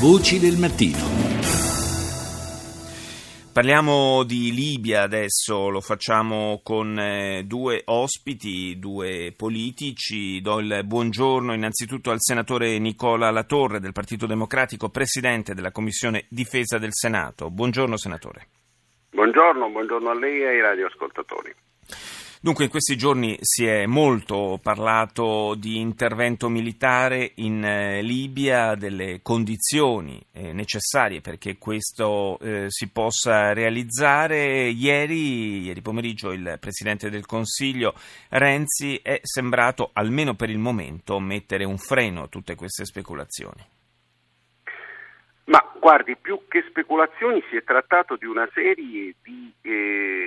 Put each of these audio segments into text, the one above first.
Voci del mattino. Parliamo di Libia adesso, lo facciamo con eh, due ospiti, due politici. Do il buongiorno innanzitutto al senatore Nicola Latorre del Partito Democratico, presidente della Commissione Difesa del Senato. Buongiorno senatore. Buongiorno, buongiorno a lei e ai radioascoltatori. Dunque in questi giorni si è molto parlato di intervento militare in eh, Libia, delle condizioni eh, necessarie perché questo eh, si possa realizzare. Ieri, ieri pomeriggio il Presidente del Consiglio Renzi è sembrato, almeno per il momento, mettere un freno a tutte queste speculazioni. Ma guardi, più che speculazioni si è trattato di una serie di eh,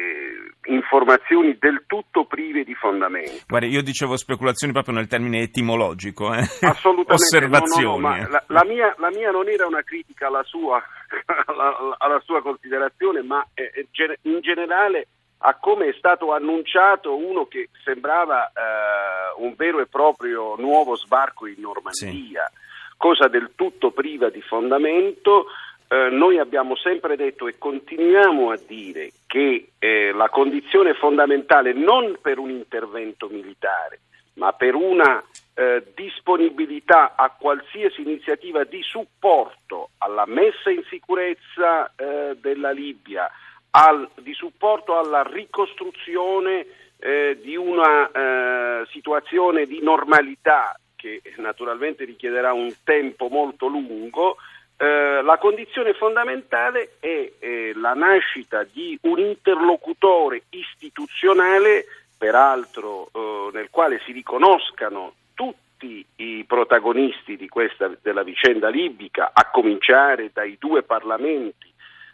informazioni del tutto prive di fondamento. Guardi, io dicevo speculazioni proprio nel termine etimologico, eh? Assolutamente. Osservazioni. No, no, no, la, la, mia, la, mia, non era una critica alla sua, alla, alla sua considerazione, ma eh, in generale a come è stato annunciato uno che sembrava eh, un vero e proprio nuovo sbarco in Normandia. Sì cosa del tutto priva di fondamento. Eh, noi abbiamo sempre detto e continuiamo a dire che eh, la condizione fondamentale non per un intervento militare, ma per una eh, disponibilità a qualsiasi iniziativa di supporto alla messa in sicurezza eh, della Libia, al, di supporto alla ricostruzione eh, di una situazione di normalità che naturalmente richiederà un tempo molto lungo, eh, la condizione fondamentale è eh, la nascita di un interlocutore istituzionale, peraltro eh, nel quale si riconoscano tutti i protagonisti di questa, della vicenda libica, a cominciare dai due parlamenti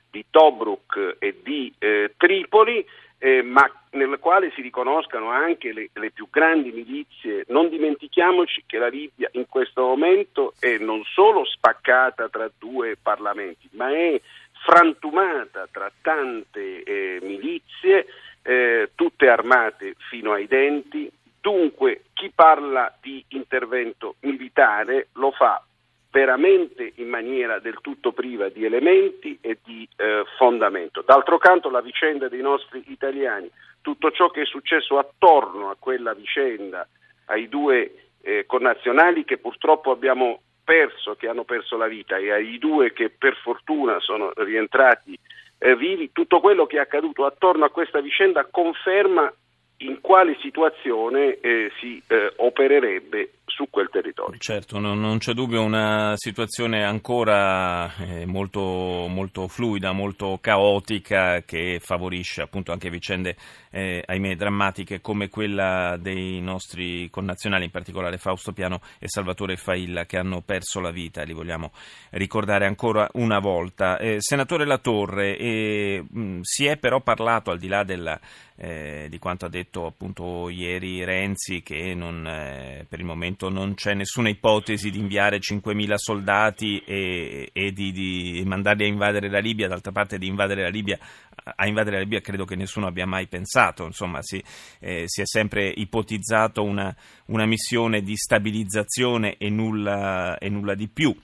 di Tobruk e di eh, Tripoli, eh, ma nel quale si riconoscano anche le, le, più grandi milizie. Non dimentichiamoci che la Libia in questo momento è non solo spaccata tra due parlamenti, ma è frantumata tra tante eh, milizie, eh, tutte armate fino ai denti. Dunque chi parla di intervento veramente in maniera del tutto priva di elementi e di eh, fondamento. D'altro canto la vicenda dei nostri italiani, tutto ciò che è successo attorno a quella vicenda, ai due eh, connazionali che purtroppo abbiamo perso, che hanno perso la vita e ai due che per fortuna sono rientrati eh, vivi, tutto quello che è accaduto attorno a questa vicenda conferma in quale situazione eh, si eh, opererebbe su quel territorio. Certo, non, non c'è dubbio, una situazione ancora eh, molto, molto, fluida, molto caotica che favorisce appunto anche vicende, eh, ahimè, drammatiche come quella dei nostri connazionali, in particolare Fausto Piano e Salvatore Failla, che hanno perso la vita, li vogliamo ricordare ancora una volta. Eh, senatore Latorre, eh, mh, si è però parlato, al di là della, eh, di quanto ha detto appunto ieri Renzi, che non, eh, per il momento non c'è nessuna ipotesi di inviare 5.000 soldati e, e di, di, mandarli a invadere la Libia, d'altra parte di invadere la Libia, a invadere la Libia credo che nessuno abbia mai pensato, insomma si, eh, si è sempre ipotizzato una, una, missione di stabilizzazione e nulla, e nulla di più.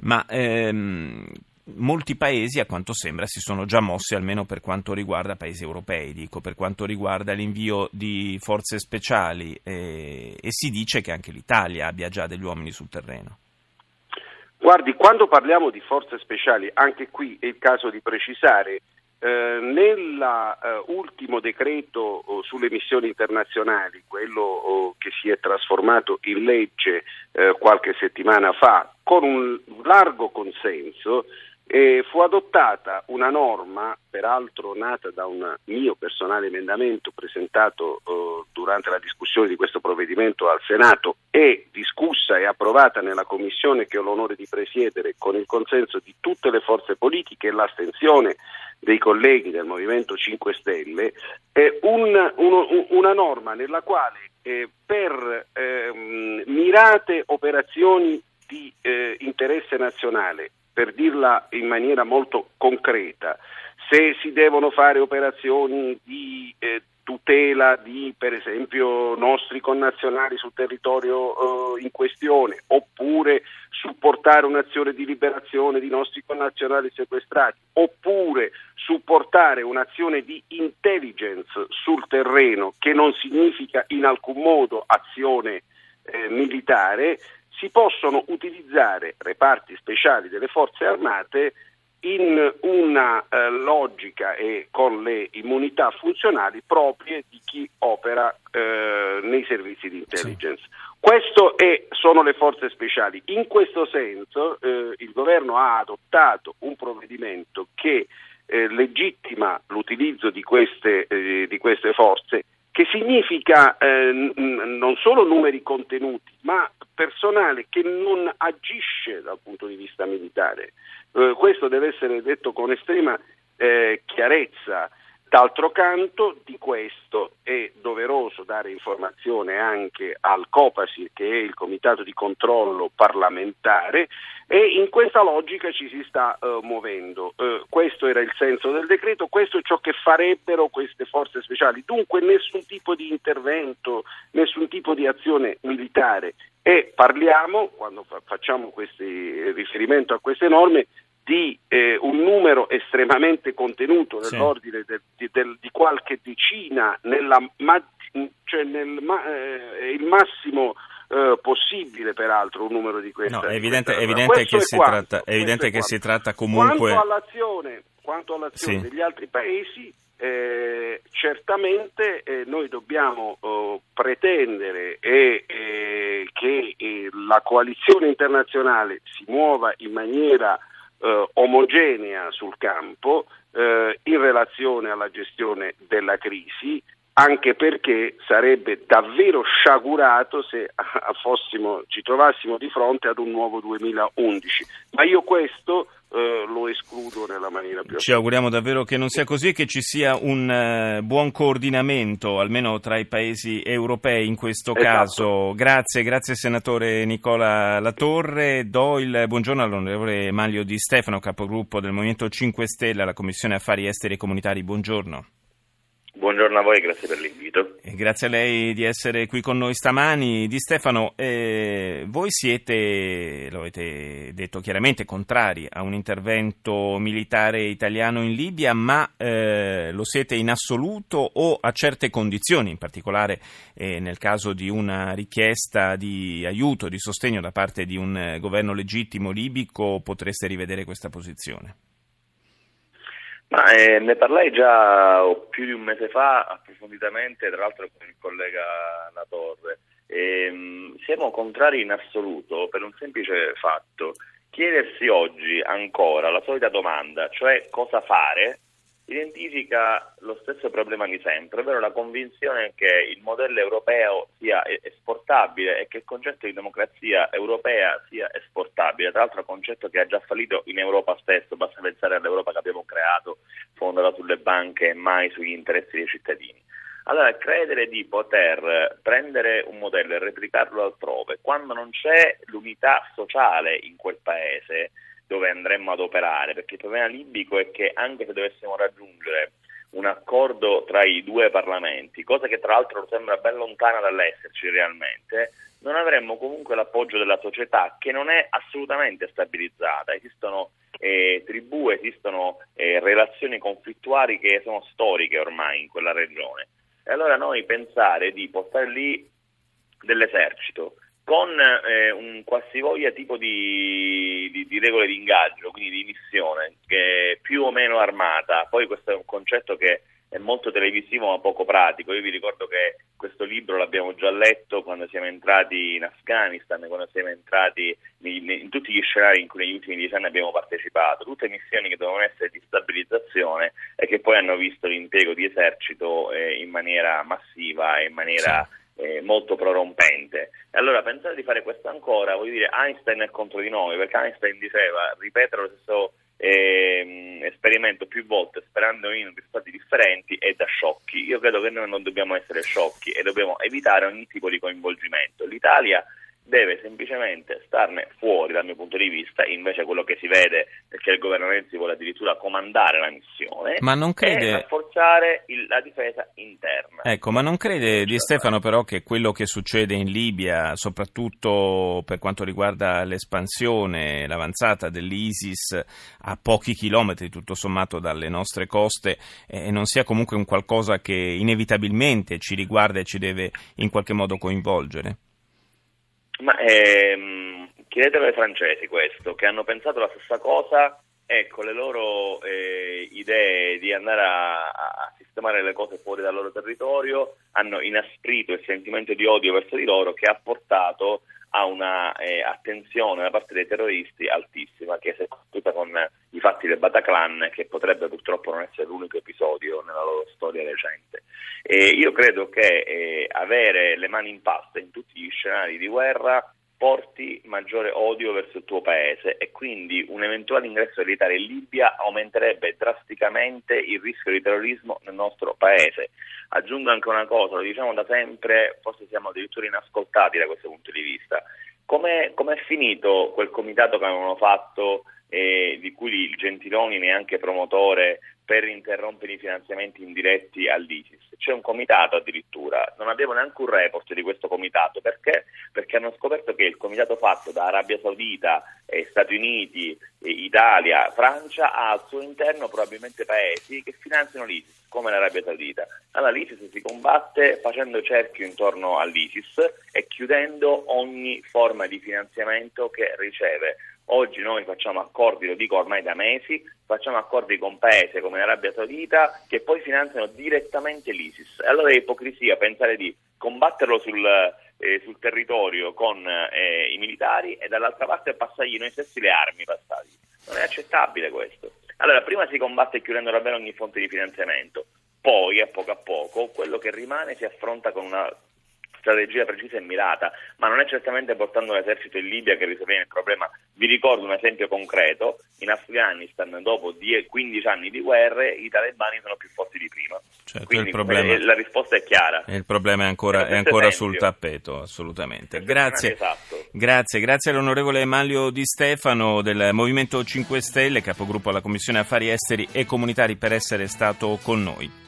Ma ehm, molti paesi, a quanto sembra, si sono già mossi, almeno per quanto riguarda paesi europei, dico, per quanto riguarda l'invio di forze speciali eh, e si dice che anche l'Italia abbia già degli uomini sul terreno. Guardi, quando parliamo di forze speciali, anche qui è il caso di precisare, eh, Nell'ultimo eh, decreto oh, sulle missioni internazionali, quello oh, che si è trasformato in legge eh, qualche settimana fa, con un largo consenso, fu adottata una norma, peraltro nata da un mio personale emendamento presentato eh, durante la discussione di questo provvedimento al Senato e discussa e approvata nella commissione che ho l'onore di presiedere con il consenso di tutte le forze politiche e l'astensione dei colleghi del Movimento 5 Stelle, è un, uno, una norma nella quale eh, per eh, mirate operazioni di eh, interesse nazionale per dirla in maniera molto concreta, se si devono fare operazioni di eh, tutela di per esempio nostri connazionali sul territorio eh, in questione oppure supportare un'azione di liberazione di nostri connazionali sequestrati oppure supportare un'azione di intelligence sul terreno che non significa in alcun modo azione eh, militare si possono utilizzare reparti speciali delle forze armate in una eh, logica e con le immunità funzionali proprie di chi opera eh, nei servizi di intelligence. Sì. Queste sono le forze speciali. In questo senso eh, il governo ha adottato un provvedimento che eh, legittima l'utilizzo di queste, eh, di queste forze che significa eh, non solo numeri contenuti, ma personale che non agisce dal punto di vista militare. Eh, questo deve essere detto con estrema eh, chiarezza. D'altro canto di questo è doveroso dare informazione anche al COPASI che è il Comitato di controllo parlamentare e in questa logica ci si sta uh, muovendo. Uh, questo era il senso del decreto, questo è ciò che farebbero queste forze speciali. Dunque nessun tipo di intervento, nessun tipo di azione militare e parliamo, quando fa- facciamo riferimento a queste norme, di eh, un numero estremamente contenuto nell'ordine sì. de, de, di qualche decina, nella, ma, cioè nel, ma, eh, il massimo eh, possibile peraltro un numero di queste. No, è evidente, è evidente che, si tratta, è evidente che si tratta comunque... Quanto all'azione, quanto all'azione sì. degli altri paesi, eh, certamente eh, noi dobbiamo oh, pretendere e, eh, che eh, la coalizione internazionale si muova in maniera eh, omogenea sul campo eh, in relazione alla gestione della crisi, anche perché sarebbe davvero sciagurato se fossimo, ci trovassimo di fronte ad un nuovo 2011. Ma io questo eh, lo escludo nella maniera più Ci auguriamo davvero che non sia così e che ci sia un uh, buon coordinamento, almeno tra i paesi europei in questo esatto. caso. Grazie, grazie senatore Nicola Latorre. Do il buongiorno all'onorevole Maglio Di Stefano, capogruppo del Movimento 5 Stelle alla Commissione Affari Esteri e Comunitari. Buongiorno. Buongiorno a voi, grazie per l'invito. Grazie a lei di essere qui con noi stamani. Di Stefano, eh, voi siete, lo avete detto chiaramente, contrari a un intervento militare italiano in Libia, ma eh, lo siete in assoluto o a certe condizioni, in particolare eh, nel caso di una richiesta di aiuto, di sostegno da parte di un governo legittimo libico, potreste rivedere questa posizione? Ma eh, ne parlai già più di un mese fa approfonditamente, tra l'altro con il collega Latorre. E, ehm, siamo contrari in assoluto per un semplice fatto. Chiedersi oggi ancora la solita domanda, cioè cosa fare, identifica lo stesso problema di sempre, ovvero la convinzione che il modello europeo sia esportabile e che il concetto di democrazia europea sia esportabile. Tra l'altro concetto che ha già fallito in Europa stesso, basta pensare all'Europa che abbiamo creato, fondata sulle banche e mai sugli interessi dei cittadini. Allora, credere di poter prendere un modello e replicarlo altrove, quando non c'è l'unità sociale in quel paese, dove andremmo ad operare, perché il problema libico è che anche se dovessimo raggiungere un accordo tra i due parlamenti, cosa che tra l'altro sembra ben lontana dall'esserci realmente, non avremmo comunque l'appoggio della società che non è assolutamente stabilizzata. Esistono eh, tribù, esistono eh, relazioni conflittuali che sono storiche ormai in quella regione. E allora noi pensare di portare lì dell'esercito con eh, un qualsivoglia tipo di, di, di, regole di ingaggio, quindi di missione, che è più o meno armata. Poi questo è un concetto che è molto televisivo ma poco pratico. Io vi ricordo che questo libro l'abbiamo già letto quando siamo entrati in Afghanistan, quando siamo entrati in, in tutti gli scenari in cui negli ultimi dieci anni abbiamo partecipato, tutte missioni che dovevano essere di stabilizzazione e che poi hanno visto l'impiego di esercito eh, in maniera massiva e in maniera... Sì eh, molto prorompente. E allora pensare di fare questo ancora, voglio dire, Einstein è contro di noi, perché Einstein diceva ripetere lo stesso eh, esperimento più volte sperando in risultati differenti è da sciocchi. Io credo che noi non dobbiamo essere sciocchi e dobbiamo evitare ogni tipo di coinvolgimento. L'Italia deve semplicemente starne fuori dal mio punto di vista, invece quello che si vede è che il governo Renzi vuole addirittura comandare la missione ma non crede... e rafforzare il, la difesa interna. Ecco, ma non crede Di Stefano però che quello che succede in Libia, soprattutto per quanto riguarda l'espansione, l'avanzata dell'ISIS a pochi chilometri tutto sommato dalle nostre coste, eh, non sia comunque un qualcosa che inevitabilmente ci riguarda e ci deve in qualche modo coinvolgere? Ma ehm, chiedetelo ai francesi questo, che hanno pensato la stessa cosa e con le loro eh, idee di andare a, a, sistemare le cose fuori dal loro territorio hanno inasprito il sentimento di odio verso di loro che ha portato a una eh, attenzione da parte dei terroristi altissima che si è costruita con i fatti del Bataclan che potrebbe purtroppo non essere l'unico episodio nella loro storia recente. E io credo che eh, avere le mani in pasta in tutti gli scenari di guerra porti maggiore odio verso il tuo paese e quindi un eventuale ingresso militare in Libia aumenterebbe drasticamente il rischio di terrorismo nel nostro paese. Aggiungo anche una cosa, lo diciamo da sempre, forse siamo addirittura inascoltati da questo punto di vista. Come è finito quel comitato che avevano fatto eh, di cui il Gentiloni neanche promotore per interrompere i finanziamenti indiretti all'ISIS. C'è un comitato addirittura, non abbiamo neanche un report di questo comitato, perché? Perché hanno scoperto che il comitato fatto da Arabia Saudita, eh, Stati Uniti, eh, Italia, Francia ha al suo interno probabilmente paesi che finanziano l'ISIS, come l'Arabia Saudita. Allora l'ISIS si combatte facendo cerchio intorno all'ISIS e chiudendo ogni forma di finanziamento che riceve. Oggi noi facciamo accordi, lo dico ormai da mesi, facciamo accordi con paesi come l'Arabia Saudita che poi finanziano direttamente l'ISIS. E allora è ipocrisia pensare di combatterlo sul, eh, sul territorio con eh, i militari e dall'altra parte passargli noi stessi le armi passati. Non è accettabile questo. Allora, prima si combatte chiudendo davvero ogni fonte di finanziamento, poi a poco a poco quello che rimane si affronta con una strategia precisa e mirata, ma non è certamente portando l'esercito in Libia che risolve il problema. Vi ricordo un esempio concreto, in Afghanistan dopo 10, 15 anni di guerre i talebani sono più forti di prima. Certo, Quindi problema, eh, la risposta è chiara. Il problema è ancora, è ancora sul tappeto, assolutamente. Grazie. Esatto. grazie, grazie all'onorevole Manlio Di Stefano del Movimento 5 Stelle, capogruppo alla Commissione Affari Esteri e Comunitari per essere stato con noi.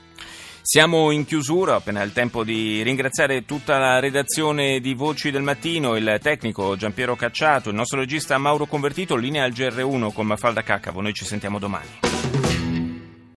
Siamo in chiusura, appena il tempo di ringraziare tutta la redazione di Voci del Mattino, il tecnico Giampiero Cacciato, il nostro regista Mauro Convertito, linea al GR1 con Mafalda Caccavo. Noi ci sentiamo domani.